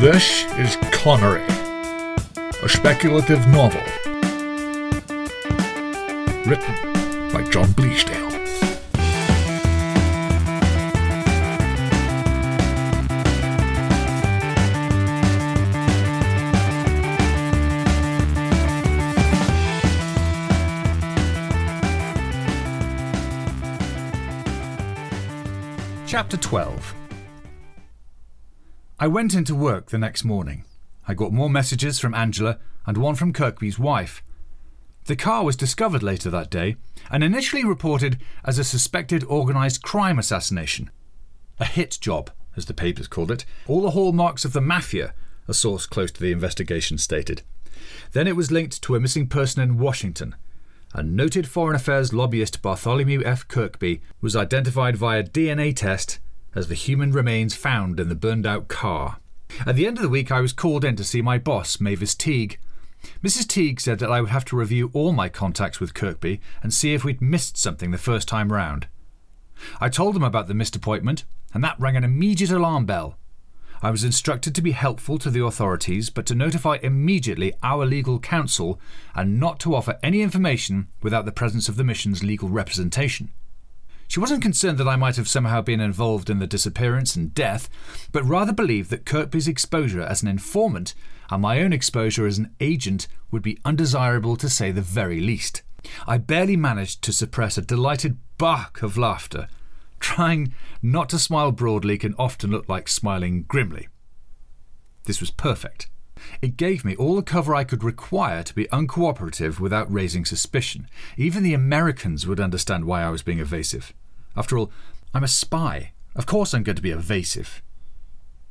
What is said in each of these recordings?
This is Connery, a speculative novel written by John Bleasdale. Chapter 12 I went into work the next morning. I got more messages from Angela and one from Kirkby's wife. The car was discovered later that day and initially reported as a suspected organised crime assassination. A hit job, as the papers called it, all the hallmarks of the mafia, a source close to the investigation stated. Then it was linked to a missing person in Washington. A noted Foreign Affairs lobbyist Bartholomew F. Kirkby was identified via DNA test as the human remains found in the burned out car. At the end of the week, I was called in to see my boss, Mavis Teague. Mrs. Teague said that I would have to review all my contacts with Kirkby and see if we'd missed something the first time round. I told them about the missed appointment, and that rang an immediate alarm bell. I was instructed to be helpful to the authorities, but to notify immediately our legal counsel and not to offer any information without the presence of the mission's legal representation. She wasn't concerned that I might have somehow been involved in the disappearance and death, but rather believed that Kirkby's exposure as an informant and my own exposure as an agent would be undesirable to say the very least. I barely managed to suppress a delighted bark of laughter. Trying not to smile broadly can often look like smiling grimly. This was perfect. It gave me all the cover I could require to be uncooperative without raising suspicion. Even the Americans would understand why I was being evasive. After all, I'm a spy. Of course I'm going to be evasive.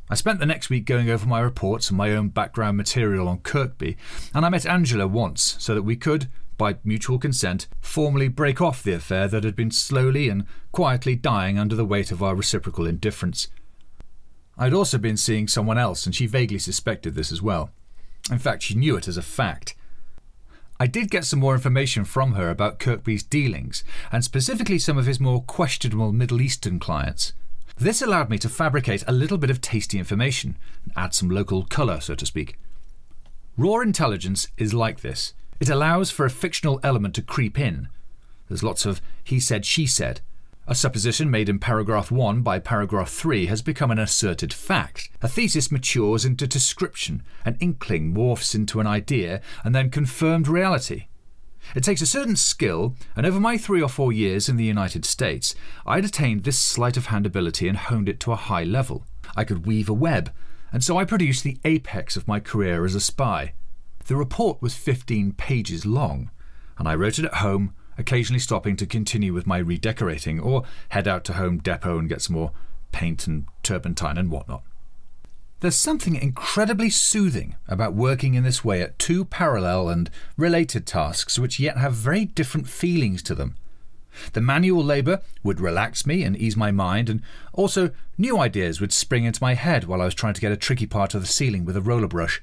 I spent the next week going over my reports and my own background material on Kirkby, and I met Angela once so that we could, by mutual consent, formally break off the affair that had been slowly and quietly dying under the weight of our reciprocal indifference. I'd also been seeing someone else, and she vaguely suspected this as well. In fact, she knew it as a fact. I did get some more information from her about Kirkby's dealings, and specifically some of his more questionable Middle Eastern clients. This allowed me to fabricate a little bit of tasty information, and add some local colour, so to speak. Raw intelligence is like this it allows for a fictional element to creep in. There's lots of he said, she said, a supposition made in paragraph 1 by paragraph 3 has become an asserted fact. A thesis matures into description, an inkling morphs into an idea, and then confirmed reality. It takes a certain skill, and over my three or four years in the United States, I had attained this sleight of hand ability and honed it to a high level. I could weave a web, and so I produced the apex of my career as a spy. The report was 15 pages long, and I wrote it at home occasionally stopping to continue with my redecorating or head out to Home Depot and get some more paint and turpentine and whatnot. There's something incredibly soothing about working in this way at two parallel and related tasks which yet have very different feelings to them. The manual labour would relax me and ease my mind, and also new ideas would spring into my head while I was trying to get a tricky part of the ceiling with a roller brush.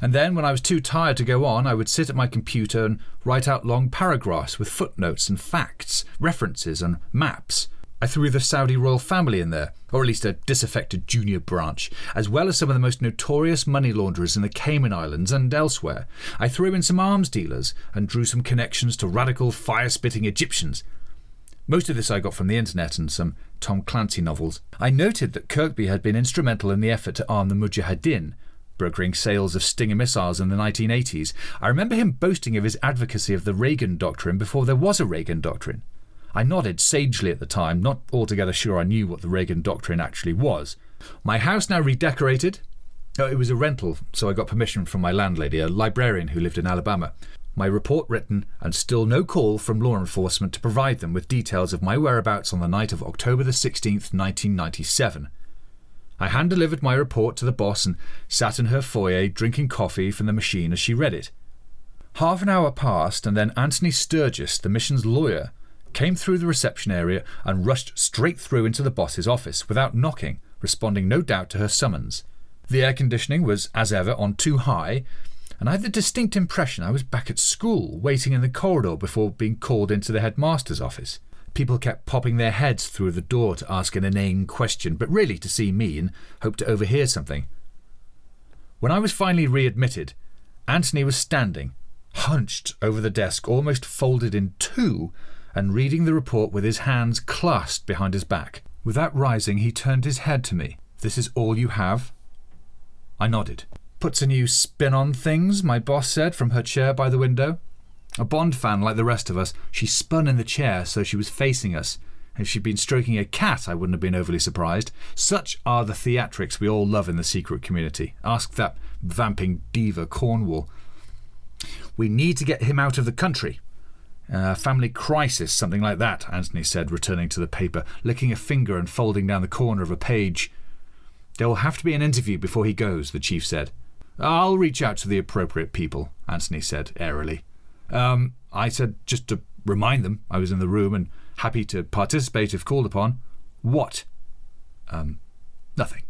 And then, when I was too tired to go on, I would sit at my computer and write out long paragraphs with footnotes and facts, references, and maps. I threw the Saudi royal family in there, or at least a disaffected junior branch, as well as some of the most notorious money launderers in the Cayman Islands and elsewhere. I threw in some arms dealers and drew some connections to radical fire spitting Egyptians. Most of this I got from the internet and some Tom Clancy novels. I noted that Kirkby had been instrumental in the effort to arm the Mujahideen, brokering sales of Stinger missiles in the 1980s. I remember him boasting of his advocacy of the Reagan Doctrine before there was a Reagan Doctrine. I nodded sagely at the time, not altogether sure I knew what the Reagan Doctrine actually was. My house now redecorated. Oh, it was a rental, so I got permission from my landlady, a librarian who lived in Alabama. My report written, and still no call from law enforcement to provide them with details of my whereabouts on the night of October the 16th, 1997. I hand delivered my report to the boss and sat in her foyer drinking coffee from the machine as she read it. Half an hour passed, and then Anthony Sturgis, the mission's lawyer, came through the reception area and rushed straight through into the boss's office without knocking, responding no doubt to her summons. The air conditioning was, as ever, on too high, and I had the distinct impression I was back at school, waiting in the corridor before being called into the headmaster's office. People kept popping their heads through the door to ask an inane question, but really to see me and hope to overhear something. When I was finally readmitted, Anthony was standing, hunched over the desk, almost folded in two, and reading the report with his hands clasped behind his back. Without rising, he turned his head to me. This is all you have? I nodded. Puts a new spin on things, my boss said from her chair by the window. A Bond fan like the rest of us, she spun in the chair so she was facing us. If she'd been stroking a cat, I wouldn't have been overly surprised. Such are the theatrics we all love in the secret community. Ask that vamping diva Cornwell. We need to get him out of the country. Uh, family crisis, something like that, Anthony said, returning to the paper, licking a finger and folding down the corner of a page. There will have to be an interview before he goes, the chief said. I'll reach out to the appropriate people, Anthony said airily. Um, I said just to remind them I was in the room and happy to participate if called upon. What? Um, nothing.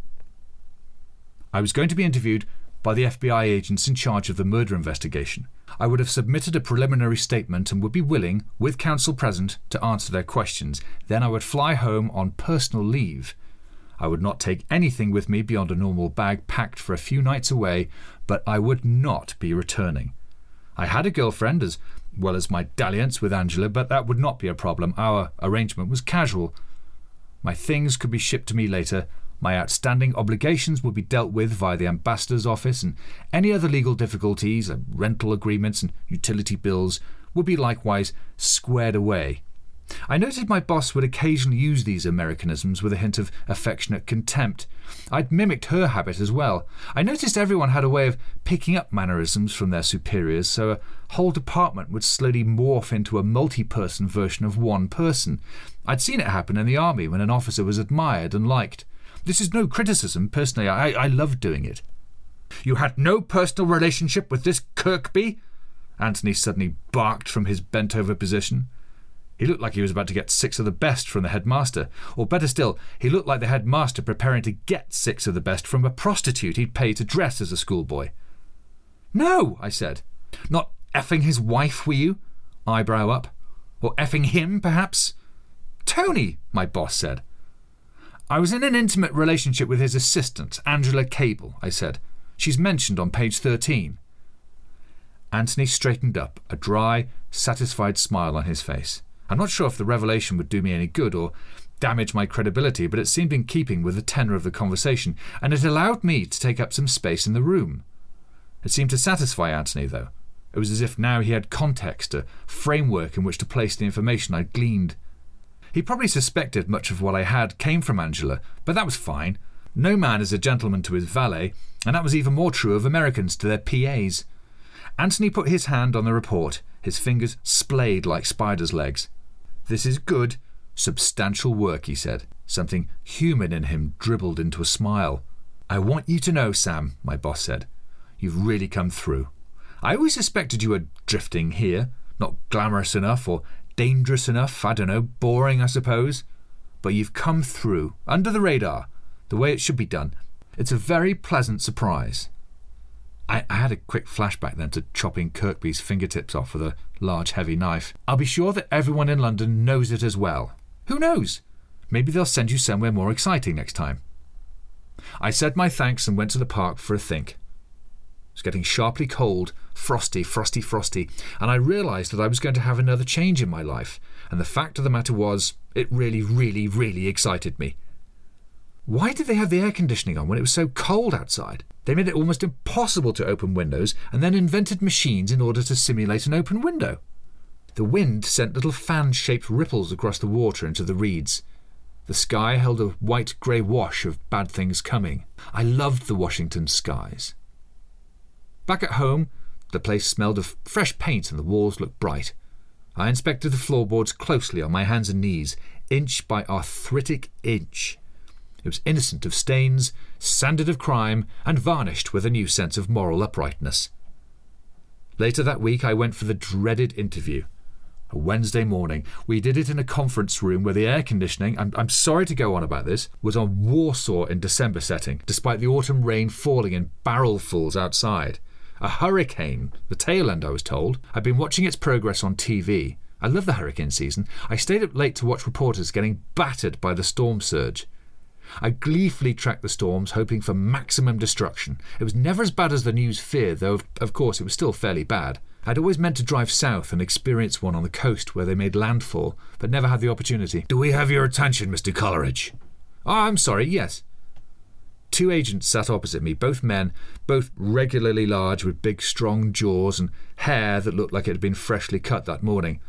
I was going to be interviewed by the FBI agents in charge of the murder investigation. I would have submitted a preliminary statement and would be willing, with counsel present, to answer their questions. Then I would fly home on personal leave. I would not take anything with me beyond a normal bag packed for a few nights away, but I would not be returning. I had a girlfriend as well as my dalliance with Angela, but that would not be a problem. Our arrangement was casual. My things could be shipped to me later. My outstanding obligations would be dealt with via the ambassador's office, and any other legal difficulties, rental agreements, and utility bills would be likewise squared away. I noted my boss would occasionally use these Americanisms with a hint of affectionate contempt. I'd mimicked her habit as well. I noticed everyone had a way of picking up mannerisms from their superiors, so a whole department would slowly morph into a multi person version of one person. I'd seen it happen in the army when an officer was admired and liked. This is no criticism. Personally, I, I loved doing it. You had no personal relationship with this Kirkby? Anthony suddenly barked from his bent over position. He looked like he was about to get six of the best from the headmaster. Or better still, he looked like the headmaster preparing to get six of the best from a prostitute he'd pay to dress as a schoolboy. No, I said. Not effing his wife, were you? Eyebrow up. Or effing him, perhaps? Tony, my boss said. I was in an intimate relationship with his assistant, Angela Cable, I said. She's mentioned on page 13. Anthony straightened up, a dry, satisfied smile on his face. I'm not sure if the revelation would do me any good or damage my credibility, but it seemed in keeping with the tenor of the conversation, and it allowed me to take up some space in the room. It seemed to satisfy Anthony, though. It was as if now he had context, a framework in which to place the information I'd gleaned. He probably suspected much of what I had came from Angela, but that was fine. No man is a gentleman to his valet, and that was even more true of Americans to their PAs. Anthony put his hand on the report, his fingers splayed like spiders' legs. This is good, substantial work, he said. Something human in him dribbled into a smile. I want you to know, Sam, my boss said. You've really come through. I always suspected you were drifting here, not glamorous enough or dangerous enough, I don't know, boring, I suppose. But you've come through, under the radar, the way it should be done. It's a very pleasant surprise. I, I, had a quick flashback then to chopping Kirkby's fingertips off with a large, heavy knife. I'll be sure that everyone in London knows it as well. Who knows? Maybe they'll send you somewhere more exciting next time. I said my thanks and went to the park for a think. It was getting sharply cold, frosty, frosty, frosty, and I realised that I was going to have another change in my life, and the fact of the matter was, it really, really, really excited me. Why did they have the air conditioning on when it was so cold outside? They made it almost impossible to open windows and then invented machines in order to simulate an open window. The wind sent little fan shaped ripples across the water into the reeds. The sky held a white grey wash of bad things coming. I loved the Washington skies. Back at home, the place smelled of fresh paint and the walls looked bright. I inspected the floorboards closely on my hands and knees, inch by arthritic inch. It was innocent of stains, sanded of crime, and varnished with a new sense of moral uprightness. Later that week, I went for the dreaded interview. A Wednesday morning. We did it in a conference room where the air conditioning, I'm, I'm sorry to go on about this, was on Warsaw in December setting, despite the autumn rain falling in barrelfuls outside. A hurricane, the tail end, I was told. I'd been watching its progress on TV. I love the hurricane season. I stayed up late to watch reporters getting battered by the storm surge. I gleefully tracked the storms, hoping for maximum destruction. It was never as bad as the news feared, though, of course, it was still fairly bad. I'd always meant to drive south and experience one on the coast where they made landfall, but never had the opportunity. Do we have your attention, Mr. Coleridge? Oh, I'm sorry, yes. Two agents sat opposite me, both men, both regularly large with big, strong jaws and hair that looked like it had been freshly cut that morning.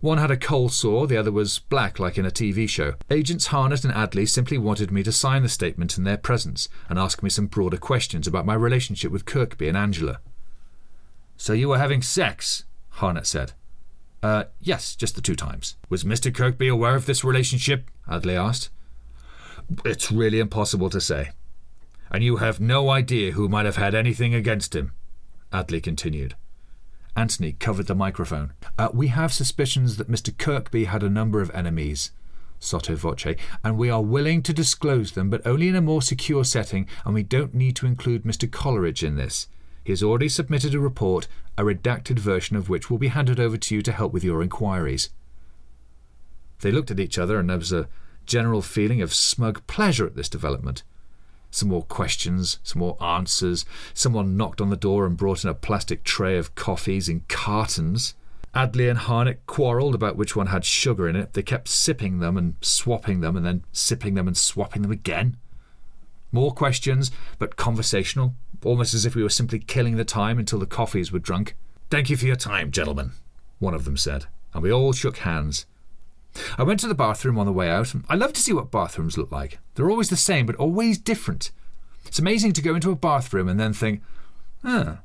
One had a coal sore, the other was black like in a TV show. Agents Harnett and Adley simply wanted me to sign the statement in their presence and ask me some broader questions about my relationship with Kirkby and Angela. So you were having sex? Harnett said. Uh, yes, just the two times. Was Mr. Kirkby aware of this relationship? Adley asked. It's really impossible to say. And you have no idea who might have had anything against him, Adley continued. Anthony covered the microphone. Uh, we have suspicions that Mr. Kirkby had a number of enemies, sotto voce, and we are willing to disclose them, but only in a more secure setting, and we don't need to include Mr. Coleridge in this. He has already submitted a report, a redacted version of which will be handed over to you to help with your inquiries. They looked at each other, and there was a general feeling of smug pleasure at this development. Some more questions, some more answers. Someone knocked on the door and brought in a plastic tray of coffees in cartons. Adley and Harnett quarrelled about which one had sugar in it. They kept sipping them and swapping them and then sipping them and swapping them again. More questions, but conversational, almost as if we were simply killing the time until the coffees were drunk. Thank you for your time, gentlemen, one of them said, and we all shook hands. I went to the bathroom on the way out. I love to see what bathrooms look like. They're always the same, but always different. It's amazing to go into a bathroom and then think, huh,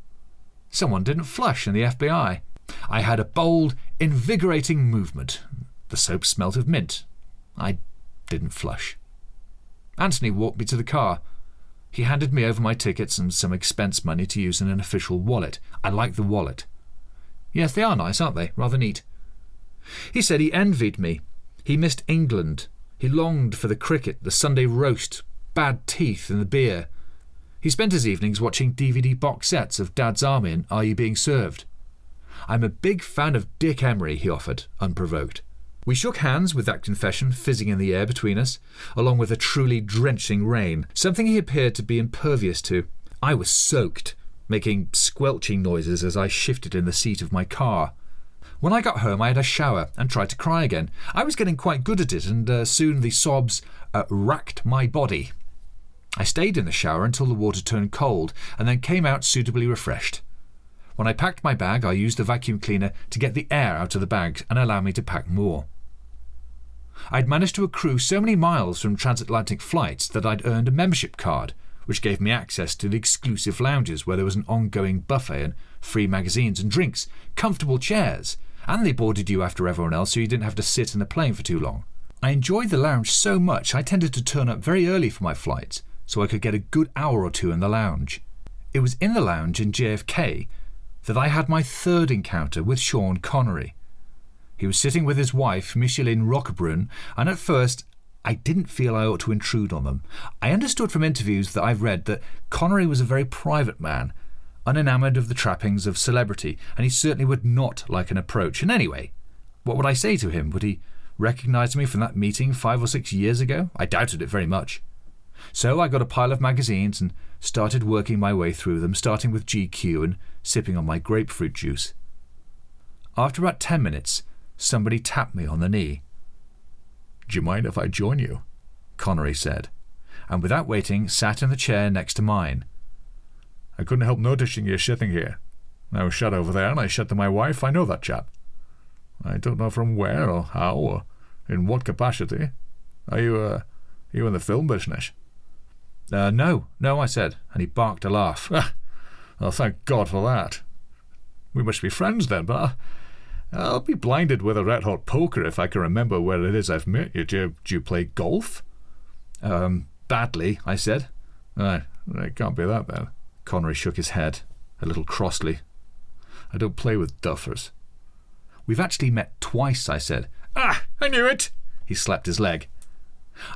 someone didn't flush in the FBI. I had a bold, invigorating movement. The soap smelt of mint. I didn't flush. Anthony walked me to the car. He handed me over my tickets and some expense money to use in an official wallet. I like the wallet. Yes, they are nice, aren't they? Rather neat. He said he envied me. He missed England. He longed for the cricket, the Sunday roast, bad teeth, and the beer. He spent his evenings watching DVD box sets of Dad's Army and Are You Being Served? I'm a big fan of Dick Emery, he offered, unprovoked. We shook hands with that confession fizzing in the air between us, along with a truly drenching rain, something he appeared to be impervious to. I was soaked, making squelching noises as I shifted in the seat of my car. When I got home, I had a shower and tried to cry again. I was getting quite good at it, and uh, soon the sobs uh, racked my body. I stayed in the shower until the water turned cold, and then came out suitably refreshed. When I packed my bag, I used the vacuum cleaner to get the air out of the bags and allow me to pack more. I'd managed to accrue so many miles from transatlantic flights that I'd earned a membership card, which gave me access to the exclusive lounges where there was an ongoing buffet and free magazines and drinks, comfortable chairs, and they boarded you after everyone else so you didn't have to sit in the plane for too long. I enjoyed the lounge so much I tended to turn up very early for my flights so I could get a good hour or two in the lounge. It was in the lounge in JFK that I had my third encounter with Sean Connery. He was sitting with his wife, Micheline Roquebrune, and at first I didn't feel I ought to intrude on them. I understood from interviews that I've read that Connery was a very private man unenamoured of the trappings of celebrity, and he certainly would not like an approach. And anyway, what would I say to him? Would he recognise me from that meeting five or six years ago? I doubted it very much. So I got a pile of magazines and started working my way through them, starting with GQ and sipping on my grapefruit juice. After about ten minutes, somebody tapped me on the knee. Do you mind if I join you? Connery said, and without waiting sat in the chair next to mine. I couldn't help noticing you sitting here. I was shut over there, and I said to my wife, I know that chap. I don't know from where or how or in what capacity. Are you, uh, are you in the film business? Uh, no, no, I said, and he barked a laugh. well, thank God for that. We must be friends then, but I'll be blinded with a red hot poker if I can remember where it is I've met you. Do you, do you play golf? Um, badly, I said. Right, it can't be that then. Connery shook his head, a little crossly. I don't play with duffers. We've actually met twice, I said. Ah, I knew it! He slapped his leg.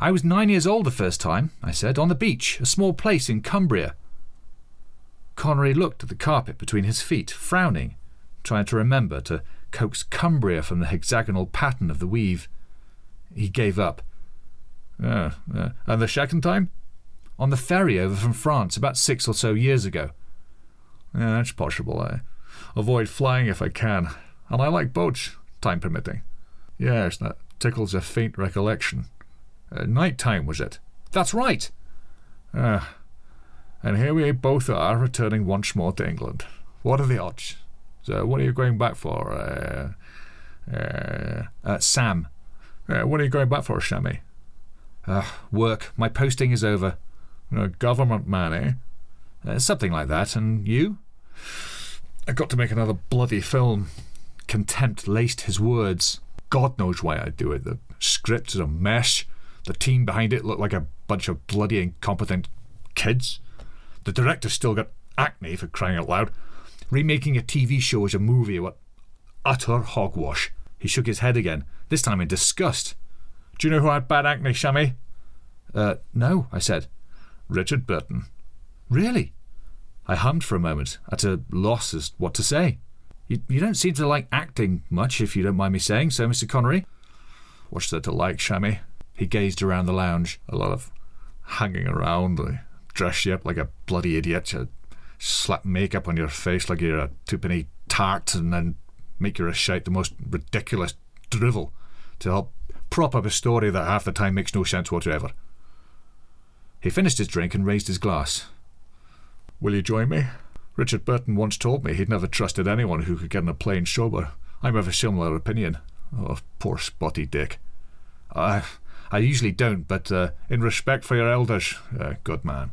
I was nine years old the first time, I said, on the beach, a small place in Cumbria. Connery looked at the carpet between his feet, frowning, trying to remember to coax Cumbria from the hexagonal pattern of the weave. He gave up. Yeah, yeah. And the second time? On the ferry over from France about six or so years ago. Yeah, that's possible. I avoid flying if I can, and I like boats, time permitting. Yes, that tickles a faint recollection. Uh, night time, was it? That's right. Ah, and here we both are, returning once more to England. What are the odds? So, what are you going back for? Uh, uh, Uh, Sam. uh, what are you going back for, Shammy? Uh, work. My posting is over. Government man, eh? Uh, something like that. And you? I got to make another bloody film. Contempt laced his words. God knows why I do it. The script is a mess. The team behind it look like a bunch of bloody incompetent kids. The director's still got acne for crying out loud. Remaking a TV show as a movie, what utter hogwash. He shook his head again, this time in disgust. Do you know who had bad acne, Shammy? Uh, no, I said. Richard Burton. Really? I hummed for a moment, at a loss as what to say. You, you don't seem to like acting much, if you don't mind me saying so, Mr. Connery. What's there to like, Shammy? He gazed around the lounge. A lot of hanging around. Uh, they dress you up like a bloody idiot. You slap makeup on your face like you're a twopenny tart and then make you recite the most ridiculous drivel to help prop up a story that half the time makes no sense whatever. He finished his drink and raised his glass. Will you join me? Richard Burton once told me he'd never trusted anyone who could get on a plane sober. I'm of a similar opinion. Oh, poor spotty dick. I, I usually don't, but uh, In respect for your elders, uh, good man.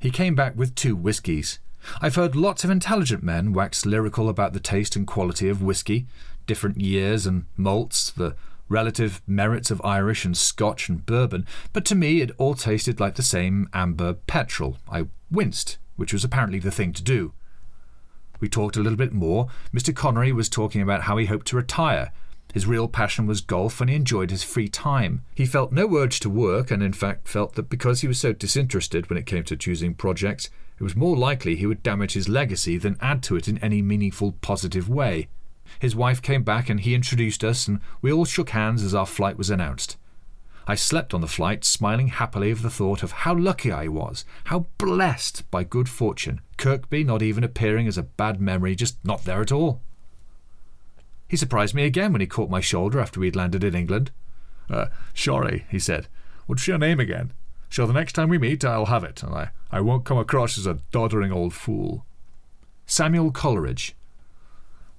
he came back with two whiskies. I've heard lots of intelligent men wax lyrical about the taste and quality of whisky, different years and malts, the relative merits of Irish and Scotch and bourbon, but to me it all tasted like the same amber petrol. I winced, which was apparently the thing to do. We talked a little bit more. Mr. Connery was talking about how he hoped to retire. His real passion was golf, and he enjoyed his free time. He felt no urge to work, and in fact felt that because he was so disinterested when it came to choosing projects, it was more likely he would damage his legacy than add to it in any meaningful, positive way. His wife came back, and he introduced us, and we all shook hands as our flight was announced. I slept on the flight, smiling happily of the thought of how lucky I was, how blessed by good fortune, Kirkby not even appearing as a bad memory, just not there at all. He surprised me again when he caught my shoulder after we had landed in England. Uh, sorry, he said. What's your name again? So the next time we meet, I'll have it, and I, I won't come across as a doddering old fool. Samuel Coleridge.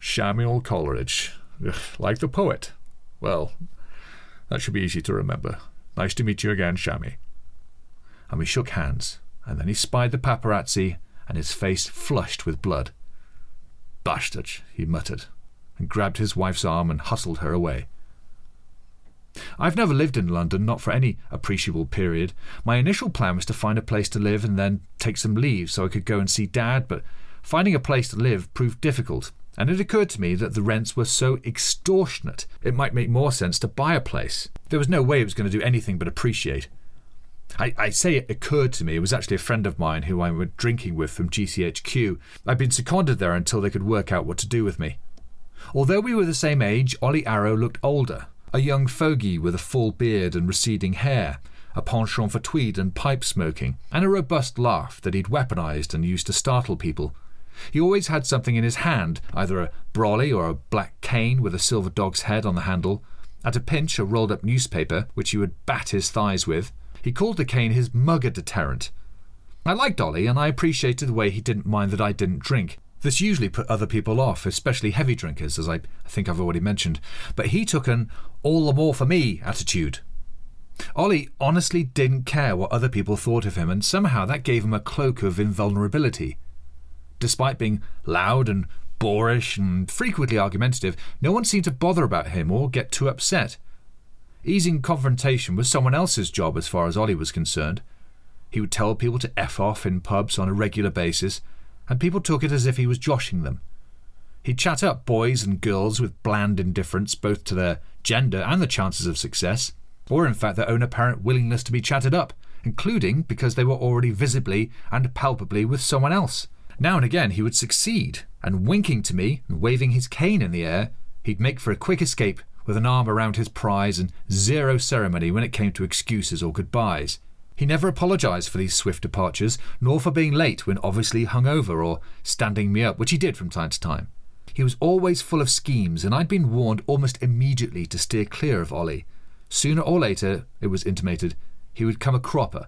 Samuel Coleridge. Like the poet. Well, that should be easy to remember. Nice to meet you again, Shammy. And we shook hands, and then he spied the paparazzi, and his face flushed with blood. Bastards, he muttered, and grabbed his wife's arm and hustled her away. I've never lived in London, not for any appreciable period. My initial plan was to find a place to live and then take some leave so I could go and see Dad, but finding a place to live proved difficult, and it occurred to me that the rents were so extortionate it might make more sense to buy a place. There was no way it was going to do anything but appreciate. I, I say it occurred to me, it was actually a friend of mine who I were drinking with from GCHQ. I'd been seconded there until they could work out what to do with me. Although we were the same age, Ollie Arrow looked older, a young fogey with a full beard and receding hair, a penchant for tweed and pipe smoking, and a robust laugh that he'd weaponized and used to startle people. He always had something in his hand, either a brolly or a black cane with a silver dog's head on the handle, at a pinch a rolled up newspaper which he would bat his thighs with. He called the cane his mugger deterrent. I liked Ollie, and I appreciated the way he didn't mind that I didn't drink. This usually put other people off, especially heavy drinkers, as I think I've already mentioned. But he took an all the more for me attitude. Ollie honestly didn't care what other people thought of him, and somehow that gave him a cloak of invulnerability. Despite being loud and boorish and frequently argumentative, no one seemed to bother about him or get too upset. Easing confrontation was someone else's job as far as Ollie was concerned. He would tell people to F off in pubs on a regular basis, and people took it as if he was joshing them. He'd chat up boys and girls with bland indifference both to their gender and the chances of success, or in fact their own apparent willingness to be chatted up, including because they were already visibly and palpably with someone else. Now and again he would succeed, and winking to me and waving his cane in the air, he'd make for a quick escape with an arm around his prize and zero ceremony when it came to excuses or goodbyes. He never apologised for these swift departures, nor for being late when obviously hungover or standing me up, which he did from time to time. He was always full of schemes, and I'd been warned almost immediately to steer clear of Ollie. Sooner or later, it was intimated, he would come a cropper,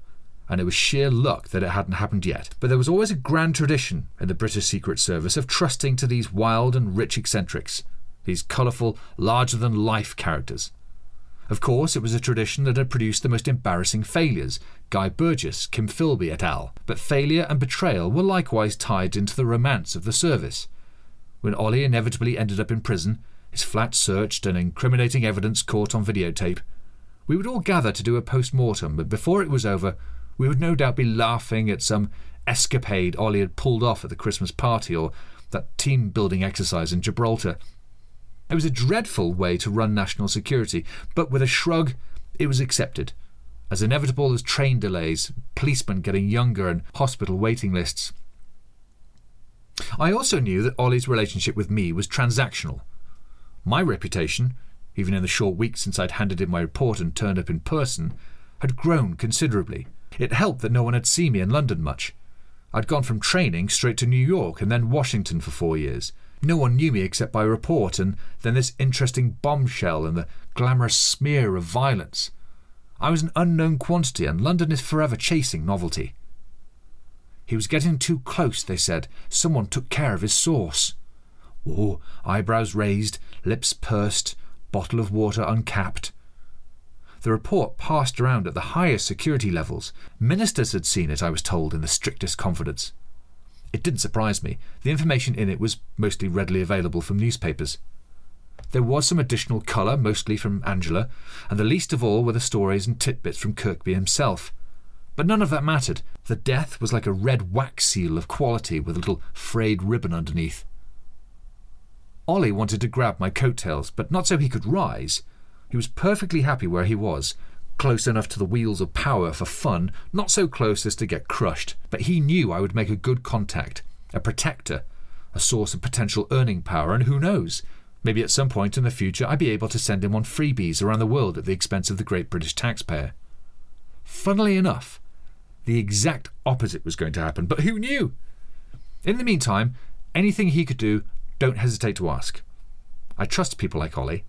and it was sheer luck that it hadn't happened yet. But there was always a grand tradition in the British Secret Service of trusting to these wild and rich eccentrics, these colourful, larger than life characters. Of course, it was a tradition that had produced the most embarrassing failures Guy Burgess, Kim Philby et al. But failure and betrayal were likewise tied into the romance of the service. When Ollie inevitably ended up in prison, his flat searched and incriminating evidence caught on videotape, we would all gather to do a post mortem, but before it was over, we would no doubt be laughing at some escapade Ollie had pulled off at the Christmas party or that team building exercise in Gibraltar. It was a dreadful way to run national security, but with a shrug, it was accepted. As inevitable as train delays, policemen getting younger, and hospital waiting lists. I also knew that Ollie's relationship with me was transactional. My reputation, even in the short weeks since I'd handed in my report and turned up in person, had grown considerably. It helped that no one had seen me in London much. I'd gone from training straight to New York and then Washington for four years. No one knew me except by report, and then this interesting bombshell and the glamorous smear of violence. I was an unknown quantity, and London is forever chasing novelty. He was getting too close, they said. Someone took care of his sauce. Oh, eyebrows raised, lips pursed, bottle of water uncapped. The report passed around at the highest security levels. Ministers had seen it, I was told, in the strictest confidence. It didn't surprise me. The information in it was mostly readily available from newspapers. There was some additional colour, mostly from Angela, and the least of all were the stories and titbits from Kirkby himself. But none of that mattered. The death was like a red wax seal of quality with a little frayed ribbon underneath. Ollie wanted to grab my coattails, but not so he could rise. He was perfectly happy where he was, close enough to the wheels of power for fun, not so close as to get crushed. But he knew I would make a good contact, a protector, a source of potential earning power, and who knows? Maybe at some point in the future I'd be able to send him on freebies around the world at the expense of the great British taxpayer. Funnily enough, the exact opposite was going to happen, but who knew? In the meantime, anything he could do, don't hesitate to ask. I trust people like Ollie.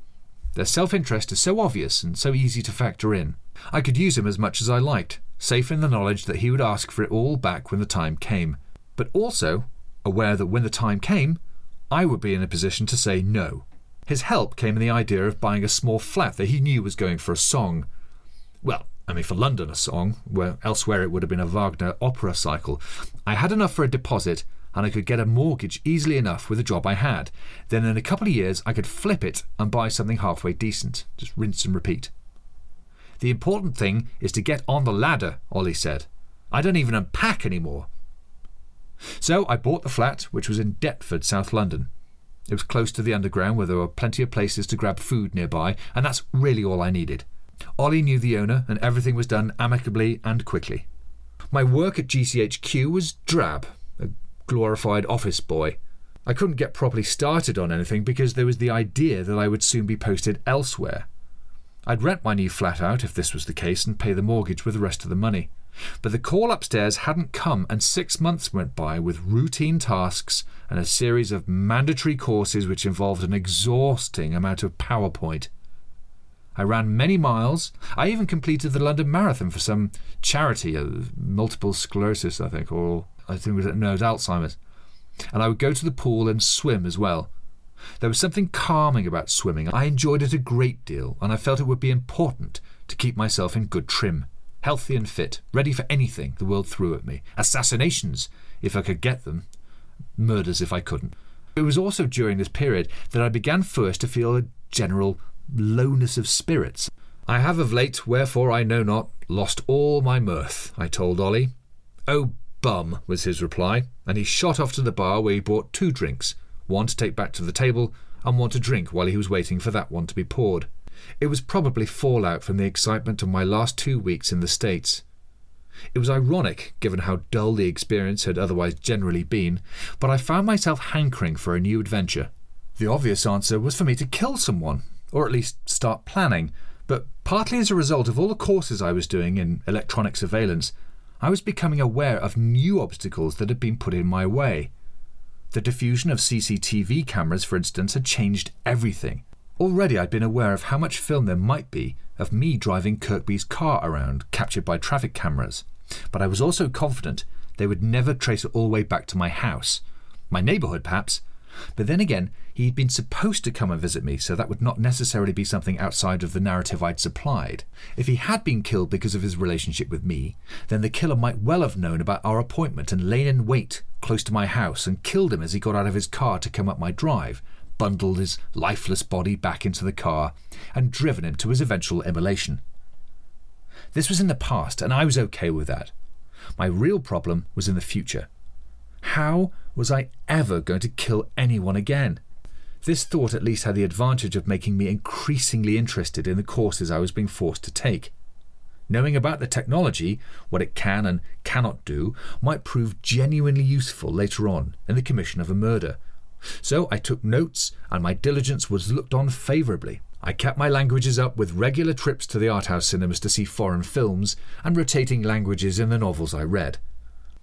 Their self interest is so obvious and so easy to factor in. I could use him as much as I liked, safe in the knowledge that he would ask for it all back when the time came, but also aware that when the time came, I would be in a position to say no. His help came in the idea of buying a small flat that he knew was going for a song. Well, I mean, for London, a song, where elsewhere it would have been a Wagner opera cycle. I had enough for a deposit and I could get a mortgage easily enough with the job I had. Then in a couple of years, I could flip it and buy something halfway decent. Just rinse and repeat. The important thing is to get on the ladder, Ollie said. I don't even unpack anymore. So I bought the flat, which was in Deptford, South London. It was close to the underground where there were plenty of places to grab food nearby, and that's really all I needed. Ollie knew the owner, and everything was done amicably and quickly. My work at GCHQ was drab, glorified office boy. I couldn't get properly started on anything because there was the idea that I would soon be posted elsewhere. I'd rent my new flat out if this was the case and pay the mortgage with the rest of the money. But the call upstairs hadn't come, and six months went by with routine tasks and a series of mandatory courses which involved an exhausting amount of PowerPoint. I ran many miles. I even completed the London Marathon for some charity, multiple sclerosis, I think, or I think it was no, it was Alzheimer's. And I would go to the pool and swim as well. There was something calming about swimming. I enjoyed it a great deal, and I felt it would be important to keep myself in good trim, healthy and fit, ready for anything the world threw at me. Assassinations, if I could get them, murders if I couldn't. It was also during this period that I began first to feel a general lowness of spirits. I have of late, wherefore I know not, lost all my mirth, I told Ollie. Oh, Bum, was his reply, and he shot off to the bar where he bought two drinks one to take back to the table, and one to drink while he was waiting for that one to be poured. It was probably fallout from the excitement of my last two weeks in the States. It was ironic, given how dull the experience had otherwise generally been, but I found myself hankering for a new adventure. The obvious answer was for me to kill someone, or at least start planning. But partly as a result of all the courses I was doing in electronic surveillance, I was becoming aware of new obstacles that had been put in my way. The diffusion of CCTV cameras, for instance, had changed everything. Already I'd been aware of how much film there might be of me driving Kirkby's car around, captured by traffic cameras. But I was also confident they would never trace it all the way back to my house. My neighbourhood, perhaps. But then again, he'd been supposed to come and visit me, so that would not necessarily be something outside of the narrative I'd supplied. If he had been killed because of his relationship with me, then the killer might well have known about our appointment and lain in wait close to my house and killed him as he got out of his car to come up my drive, bundled his lifeless body back into the car, and driven him to his eventual immolation. This was in the past, and I was okay with that. My real problem was in the future. How was I ever going to kill anyone again? This thought at least had the advantage of making me increasingly interested in the courses I was being forced to take. Knowing about the technology, what it can and cannot do, might prove genuinely useful later on in the commission of a murder. So I took notes, and my diligence was looked on favourably. I kept my languages up with regular trips to the art house cinemas to see foreign films and rotating languages in the novels I read.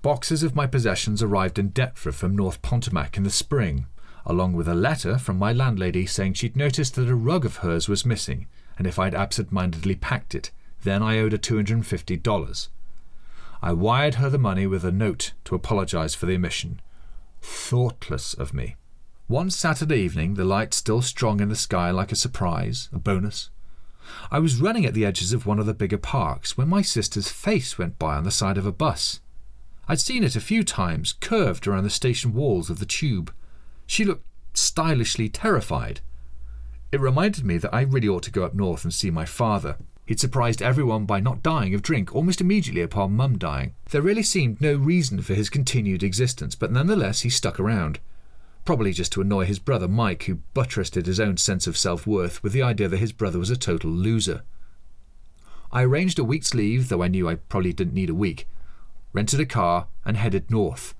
Boxes of my possessions arrived in Deptford from North Potomac in the spring, along with a letter from my landlady saying she'd noticed that a rug of hers was missing, and if I'd absent mindedly packed it, then I owed her $250. I wired her the money with a note to apologize for the omission. Thoughtless of me. One Saturday evening, the light still strong in the sky like a surprise, a bonus. I was running at the edges of one of the bigger parks when my sister's face went by on the side of a bus. I'd seen it a few times, curved around the station walls of the tube. She looked stylishly terrified. It reminded me that I really ought to go up north and see my father. He'd surprised everyone by not dying of drink almost immediately upon Mum dying. There really seemed no reason for his continued existence, but nonetheless he stuck around probably just to annoy his brother Mike, who buttressed his own sense of self worth with the idea that his brother was a total loser. I arranged a week's leave, though I knew I probably didn't need a week, rented a car, and headed north.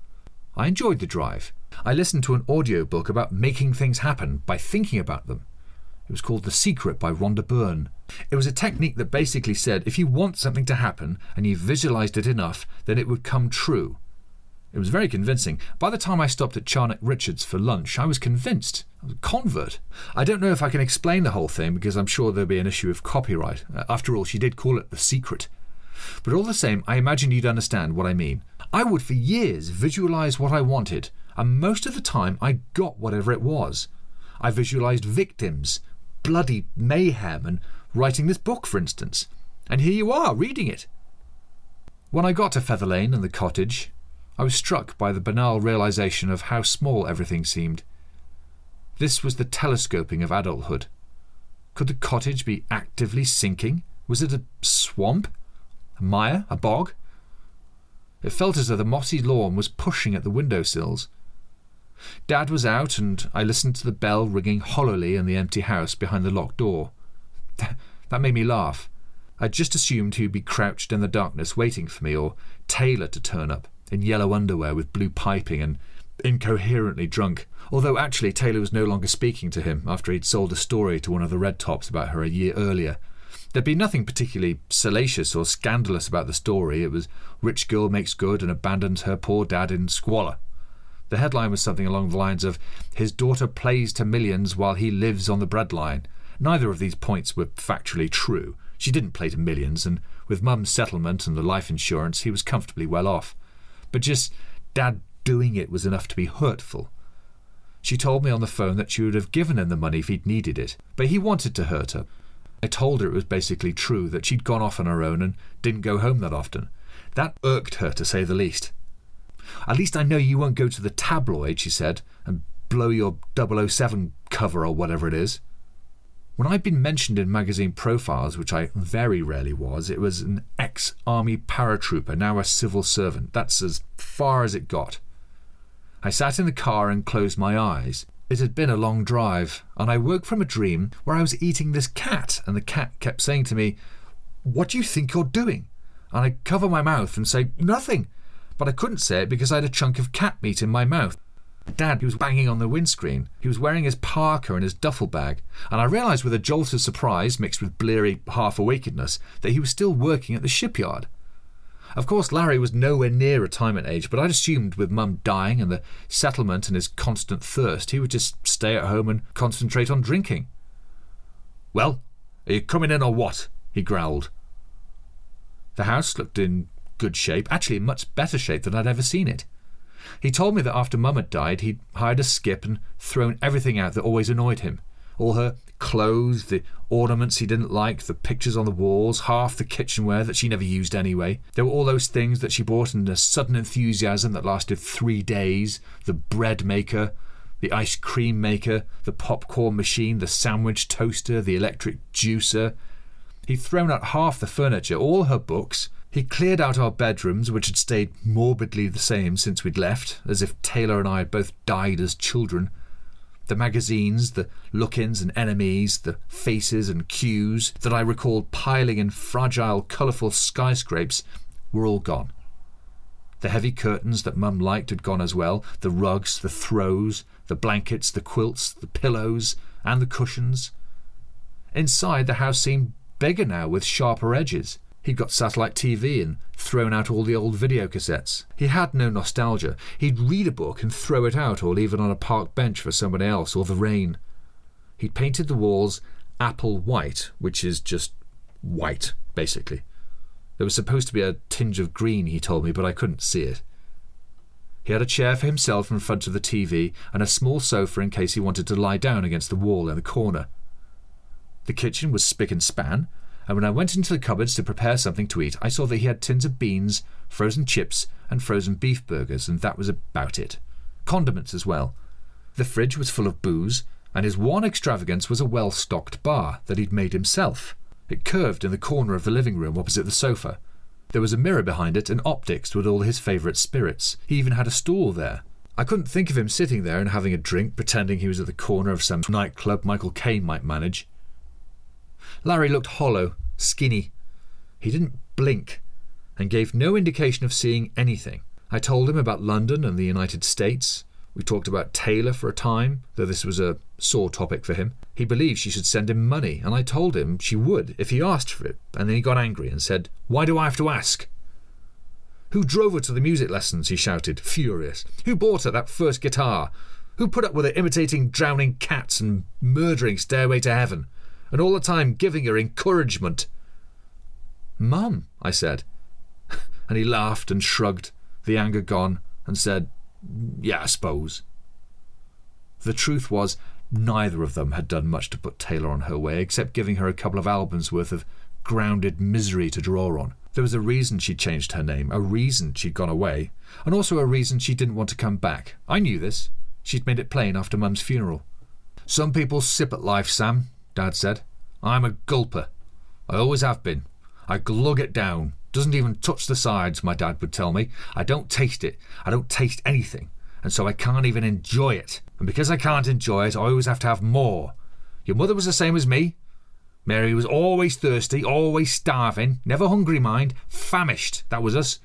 I enjoyed the drive. I listened to an audiobook about making things happen by thinking about them. It was called The Secret by Rhonda Byrne. It was a technique that basically said if you want something to happen and you visualized it enough, then it would come true. It was very convincing. By the time I stopped at Charnock Richards for lunch, I was convinced. I was a convert. I don't know if I can explain the whole thing because I'm sure there'll be an issue of copyright. Uh, after all, she did call it The Secret. But all the same, I imagine you'd understand what I mean. I would for years visualize what I wanted, and most of the time I got whatever it was. I visualized victims, bloody mayhem, and writing this book, for instance. And here you are, reading it. When I got to Feather Lane and the cottage, I was struck by the banal realization of how small everything seemed. This was the telescoping of adulthood. Could the cottage be actively sinking? Was it a swamp? A mire? A bog? It felt as though the mossy lawn was pushing at the window sills. Dad was out, and I listened to the bell ringing hollowly in the empty house behind the locked door. that made me laugh. I'd just assumed he'd be crouched in the darkness waiting for me, or Taylor to turn up in yellow underwear with blue piping and incoherently drunk, although actually Taylor was no longer speaking to him after he'd sold a story to one of the Red Tops about her a year earlier. There'd be nothing particularly salacious or scandalous about the story. It was Rich Girl Makes Good and Abandons Her Poor Dad in Squalor. The headline was something along the lines of His daughter plays to millions while he lives on the breadline. Neither of these points were factually true. She didn't play to millions, and with Mum's settlement and the life insurance, he was comfortably well off but just Dad doing it was enough to be hurtful. She told me on the phone that she would have given him the money if he'd needed it, but he wanted to hurt her. I told her it was basically true, that she'd gone off on her own and didn't go home that often. That irked her, to say the least. At least I know you won't go to the tabloid, she said, and blow your 007 cover or whatever it is. When I'd been mentioned in magazine profiles, which I very rarely was, it was an ex army paratrooper, now a civil servant. That's as far as it got. I sat in the car and closed my eyes. It had been a long drive, and I woke from a dream where I was eating this cat, and the cat kept saying to me, What do you think you're doing? And I'd cover my mouth and say, Nothing. But I couldn't say it because I had a chunk of cat meat in my mouth. Dad, he was banging on the windscreen. He was wearing his parka and his duffel bag, and I realised with a jolt of surprise mixed with bleary half awakenedness that he was still working at the shipyard. Of course, Larry was nowhere near retirement age, but I'd assumed with Mum dying and the settlement and his constant thirst, he would just stay at home and concentrate on drinking. Well, are you coming in or what? he growled. The house looked in good shape, actually in much better shape than I'd ever seen it. He told me that after Mum had died, he'd hired a skip and thrown everything out that always annoyed him. All her clothes, the ornaments he didn't like, the pictures on the walls, half the kitchenware that she never used anyway. There were all those things that she bought in a sudden enthusiasm that lasted three days the bread maker, the ice cream maker, the popcorn machine, the sandwich toaster, the electric juicer. He'd thrown out half the furniture, all her books. He cleared out our bedrooms, which had stayed morbidly the same since we'd left, as if Taylor and I had both died as children. The magazines, the Look-Ins and NMEs, the faces and Qs that I recalled piling in fragile, colourful skyscrapes were all gone. The heavy curtains that Mum liked had gone as well, the rugs, the throws, the blankets, the quilts, the pillows, and the cushions. Inside, the house seemed bigger now with sharper edges. He'd got satellite TV and thrown out all the old video cassettes. He had no nostalgia. He'd read a book and throw it out or leave it on a park bench for someone else or the rain. He'd painted the walls apple white, which is just white, basically. There was supposed to be a tinge of green, he told me, but I couldn't see it. He had a chair for himself in front of the TV and a small sofa in case he wanted to lie down against the wall in the corner. The kitchen was spick and span, and when I went into the cupboards to prepare something to eat, I saw that he had tins of beans, frozen chips, and frozen beef burgers, and that was about it. Condiments as well. The fridge was full of booze, and his one extravagance was a well stocked bar that he'd made himself. It curved in the corner of the living room opposite the sofa. There was a mirror behind it and optics with all his favourite spirits. He even had a stool there. I couldn't think of him sitting there and having a drink, pretending he was at the corner of some nightclub Michael Caine might manage. Larry looked hollow, skinny. He didn't blink and gave no indication of seeing anything. I told him about London and the United States. We talked about Taylor for a time, though this was a sore topic for him. He believed she should send him money, and I told him she would if he asked for it, and then he got angry and said, Why do I have to ask? Who drove her to the music lessons? he shouted, furious. Who bought her that first guitar? Who put up with her imitating drowning cats and murdering Stairway to Heaven? And all the time giving her encouragement. Mum, I said. and he laughed and shrugged, the anger gone, and said, Yeah, I suppose. The truth was, neither of them had done much to put Taylor on her way, except giving her a couple of albums worth of grounded misery to draw on. There was a reason she'd changed her name, a reason she'd gone away, and also a reason she didn't want to come back. I knew this. She'd made it plain after Mum's funeral. Some people sip at life, Sam, Dad said. I'm a gulper. I always have been. I glug it down. Doesn't even touch the sides, my dad would tell me. I don't taste it. I don't taste anything. And so I can't even enjoy it. And because I can't enjoy it, I always have to have more. Your mother was the same as me. Mary was always thirsty, always starving, never hungry, mind, famished. That was us.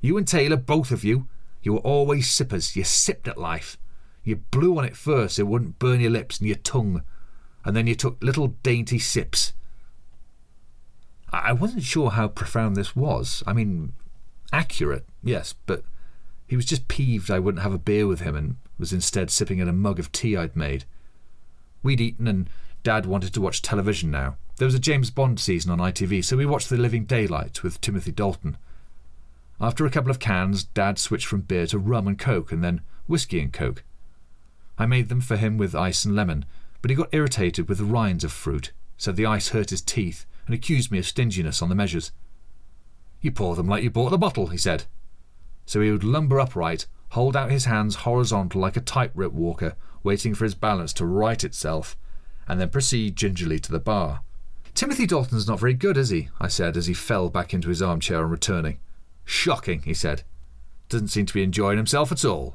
You and Taylor, both of you, you were always sippers. You sipped at life. You blew on it first so it wouldn't burn your lips and your tongue, and then you took little dainty sips. I wasn't sure how profound this was. I mean, accurate, yes, but he was just peeved I wouldn't have a beer with him and was instead sipping at a mug of tea I'd made. We'd eaten, and Dad wanted to watch television now. There was a James Bond season on ITV, so we watched The Living Daylights with Timothy Dalton. After a couple of cans, Dad switched from beer to rum and coke and then whiskey and coke. I made them for him with ice and lemon, but he got irritated with the rinds of fruit, said the ice hurt his teeth, and accused me of stinginess on the measures. You pour them like you bought the bottle, he said. So he would lumber upright, hold out his hands horizontal like a tightrope walker, waiting for his balance to right itself, and then proceed gingerly to the bar. Timothy Dalton's not very good, is he? I said as he fell back into his armchair on returning. Shocking, he said. Doesn't seem to be enjoying himself at all.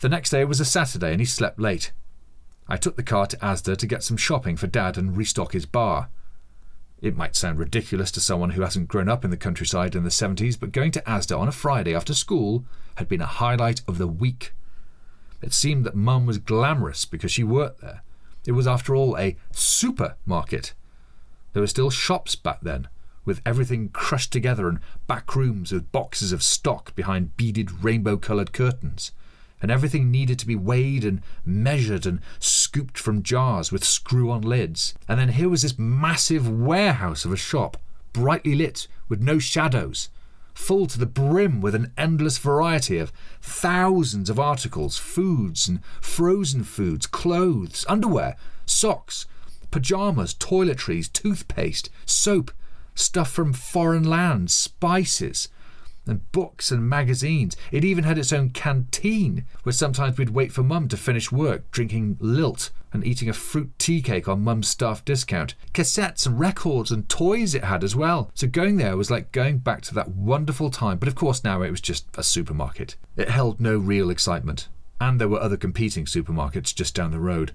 The next day was a Saturday and he slept late. I took the car to Asda to get some shopping for Dad and restock his bar. It might sound ridiculous to someone who hasn't grown up in the countryside in the 70s, but going to Asda on a Friday after school had been a highlight of the week. It seemed that Mum was glamorous because she worked there. It was, after all, a supermarket. There were still shops back then, with everything crushed together and back rooms with boxes of stock behind beaded rainbow coloured curtains. And everything needed to be weighed and measured and scooped from jars with screw on lids. And then here was this massive warehouse of a shop, brightly lit, with no shadows, full to the brim with an endless variety of thousands of articles foods and frozen foods, clothes, underwear, socks, pajamas, toiletries, toothpaste, soap, stuff from foreign lands, spices, and books and magazines. It even had its own canteen, where sometimes we'd wait for Mum to finish work, drinking lilt and eating a fruit tea cake on Mum's staff discount. Cassettes and records and toys it had as well. So going there was like going back to that wonderful time, but of course now it was just a supermarket. It held no real excitement, and there were other competing supermarkets just down the road.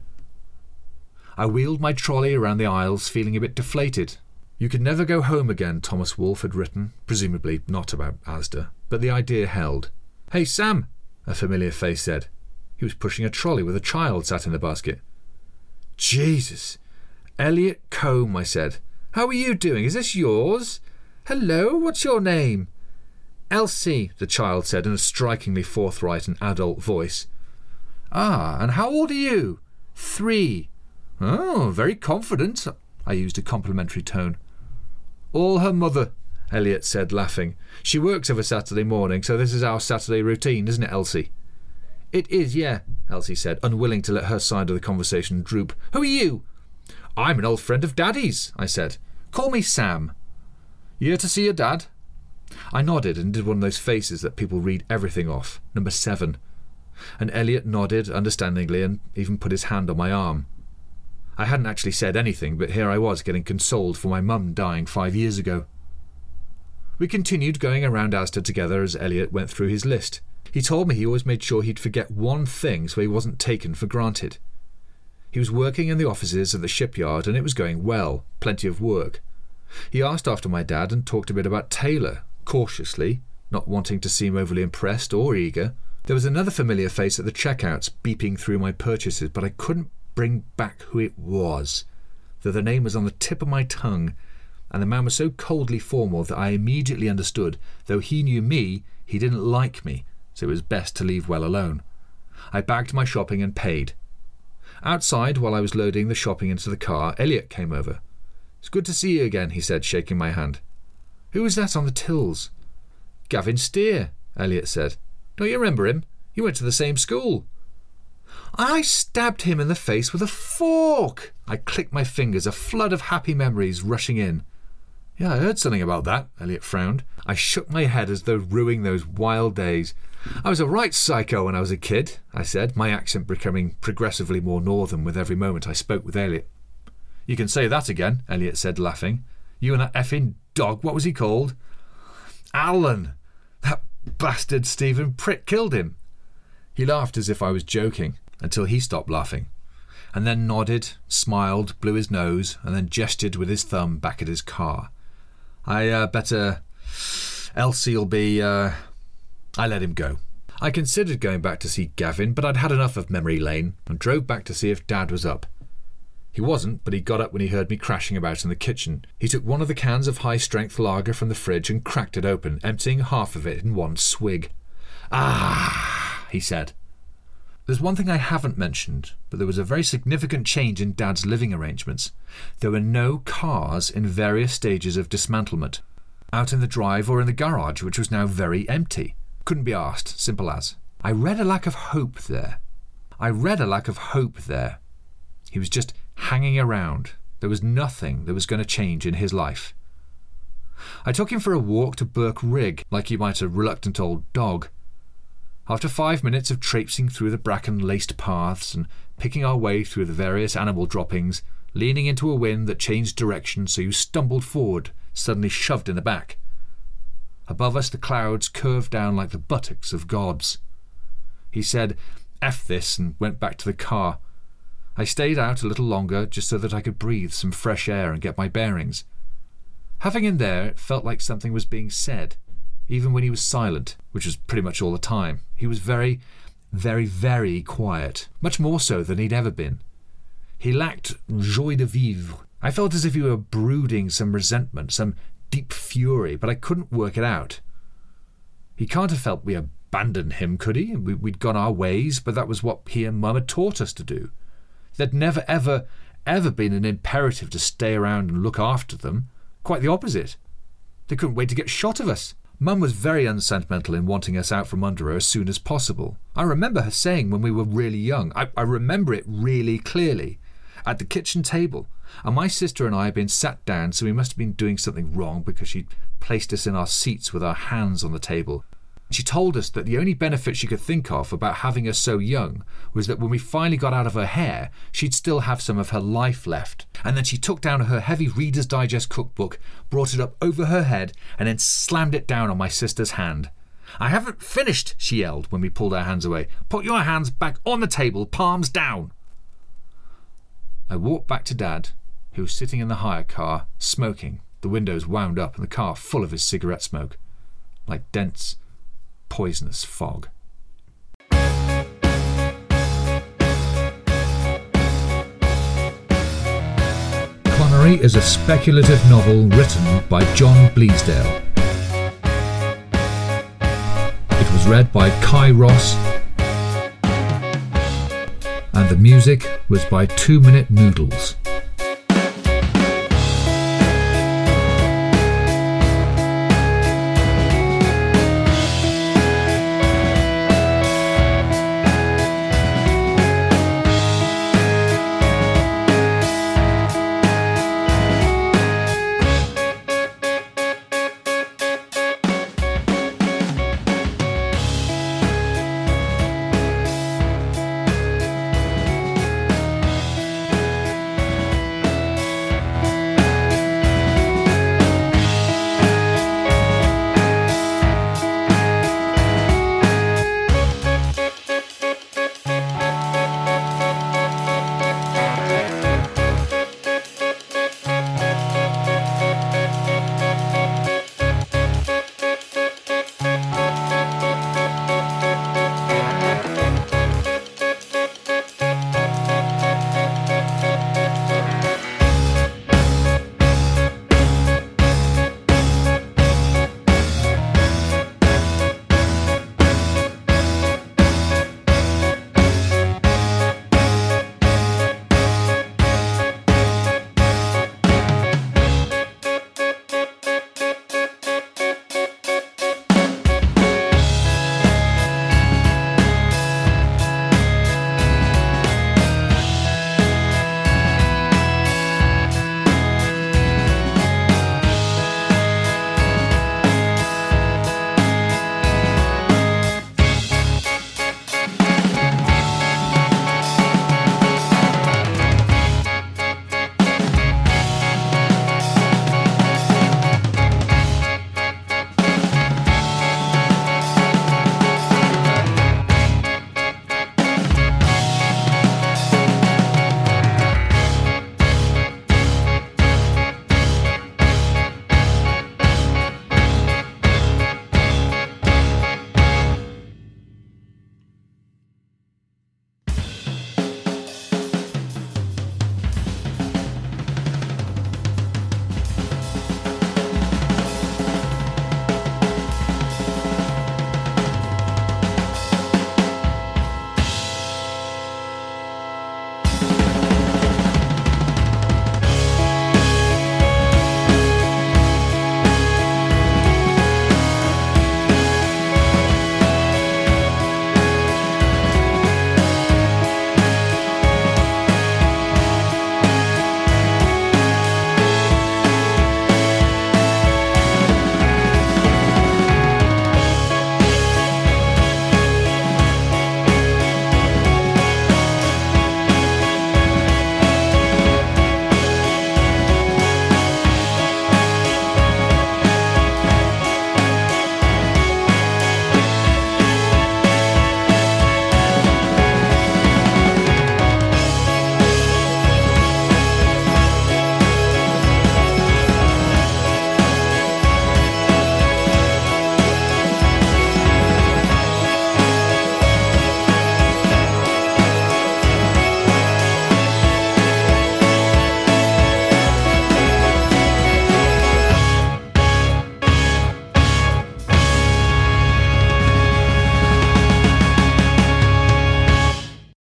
I wheeled my trolley around the aisles, feeling a bit deflated. You could never go home again, Thomas Wolfe had written, presumably not about Asda, but the idea held. Hey, Sam, a familiar face said. He was pushing a trolley with a child sat in the basket. Jesus! Elliot Combe, I said. How are you doing? Is this yours? Hello, what's your name? Elsie, the child said in a strikingly forthright and adult voice. Ah, and how old are you? Three. Oh, very confident. I used a complimentary tone. All her mother, Elliot said, laughing. She works of a Saturday morning, so this is our Saturday routine, isn't it, Elsie? It is, yeah, Elsie said, unwilling to let her side of the conversation droop. Who are you? I'm an old friend of Daddy's, I said. Call me Sam. You here to see your dad? I nodded and did one of those faces that people read everything off, number seven. And Elliot nodded understandingly and even put his hand on my arm. I hadn't actually said anything, but here I was getting consoled for my mum dying five years ago. We continued going around Asda together as Elliot went through his list. He told me he always made sure he'd forget one thing so he wasn't taken for granted. He was working in the offices of the shipyard and it was going well, plenty of work. He asked after my dad and talked a bit about Taylor, cautiously, not wanting to seem overly impressed or eager. There was another familiar face at the checkouts beeping through my purchases, but I couldn't bring back who it was, though the name was on the tip of my tongue, and the man was so coldly formal that I immediately understood, though he knew me, he didn't like me, so it was best to leave well alone. I bagged my shopping and paid. Outside, while I was loading the shopping into the car, Elliot came over. It's good to see you again, he said, shaking my hand. Who was that on the tills? Gavin Steer, Elliot said. Don't you remember him? You went to the same school. I stabbed him in the face with a fork. I clicked my fingers, a flood of happy memories rushing in. Yeah, I heard something about that, Elliot frowned. I shook my head as though ruing those wild days. I was a right psycho when I was a kid, I said, my accent becoming progressively more northern with every moment I spoke with Elliot. You can say that again, Elliot said, laughing. You and that effing dog, what was he called? Alan. That bastard Stephen Prick killed him. He laughed as if I was joking until he stopped laughing, and then nodded, smiled, blew his nose, and then gestured with his thumb back at his car. I uh, better. Elsie'll be. Uh... I let him go. I considered going back to see Gavin, but I'd had enough of memory lane and drove back to see if Dad was up. He wasn't, but he got up when he heard me crashing about in the kitchen. He took one of the cans of high strength lager from the fridge and cracked it open, emptying half of it in one swig. Ah, he said. There's one thing I haven't mentioned, but there was a very significant change in Dad's living arrangements. There were no cars in various stages of dismantlement, out in the drive or in the garage, which was now very empty. Couldn't be asked, simple as. I read a lack of hope there. I read a lack of hope there. He was just hanging around. There was nothing that was going to change in his life. I took him for a walk to Burke Rig, like you might a reluctant old dog. After five minutes of traipsing through the bracken laced paths and picking our way through the various animal droppings, leaning into a wind that changed direction so you stumbled forward, suddenly shoved in the back. Above us, the clouds curved down like the buttocks of gods. He said, F this, and went back to the car. I stayed out a little longer just so that I could breathe some fresh air and get my bearings. Having him there it felt like something was being said, even when he was silent, which was pretty much all the time. He was very, very, very quiet, much more so than he'd ever been. He lacked joie de vivre. I felt as if he were brooding some resentment, some deep fury, but I couldn't work it out. He can't have felt we abandoned him, could he? We'd gone our ways, but that was what he and Mum had taught us to do. There'd never, ever, ever been an imperative to stay around and look after them. Quite the opposite. They couldn't wait to get shot of us. Mum was very unsentimental in wanting us out from under her as soon as possible. I remember her saying when we were really young, I, I remember it really clearly, at the kitchen table, and my sister and I had been sat down, so we must have been doing something wrong because she'd placed us in our seats with our hands on the table. She told us that the only benefit she could think of about having us so young was that when we finally got out of her hair, she'd still have some of her life left. And then she took down her heavy Reader's Digest cookbook, brought it up over her head, and then slammed it down on my sister's hand. I haven't finished, she yelled when we pulled our hands away. Put your hands back on the table, palms down. I walked back to Dad, who was sitting in the hire car, smoking, the windows wound up and the car full of his cigarette smoke, like dense, poisonous fog. Connery is a speculative novel written by John Bleasdale. It was read by Cai Ross, and the music was by Two Minute Noodles.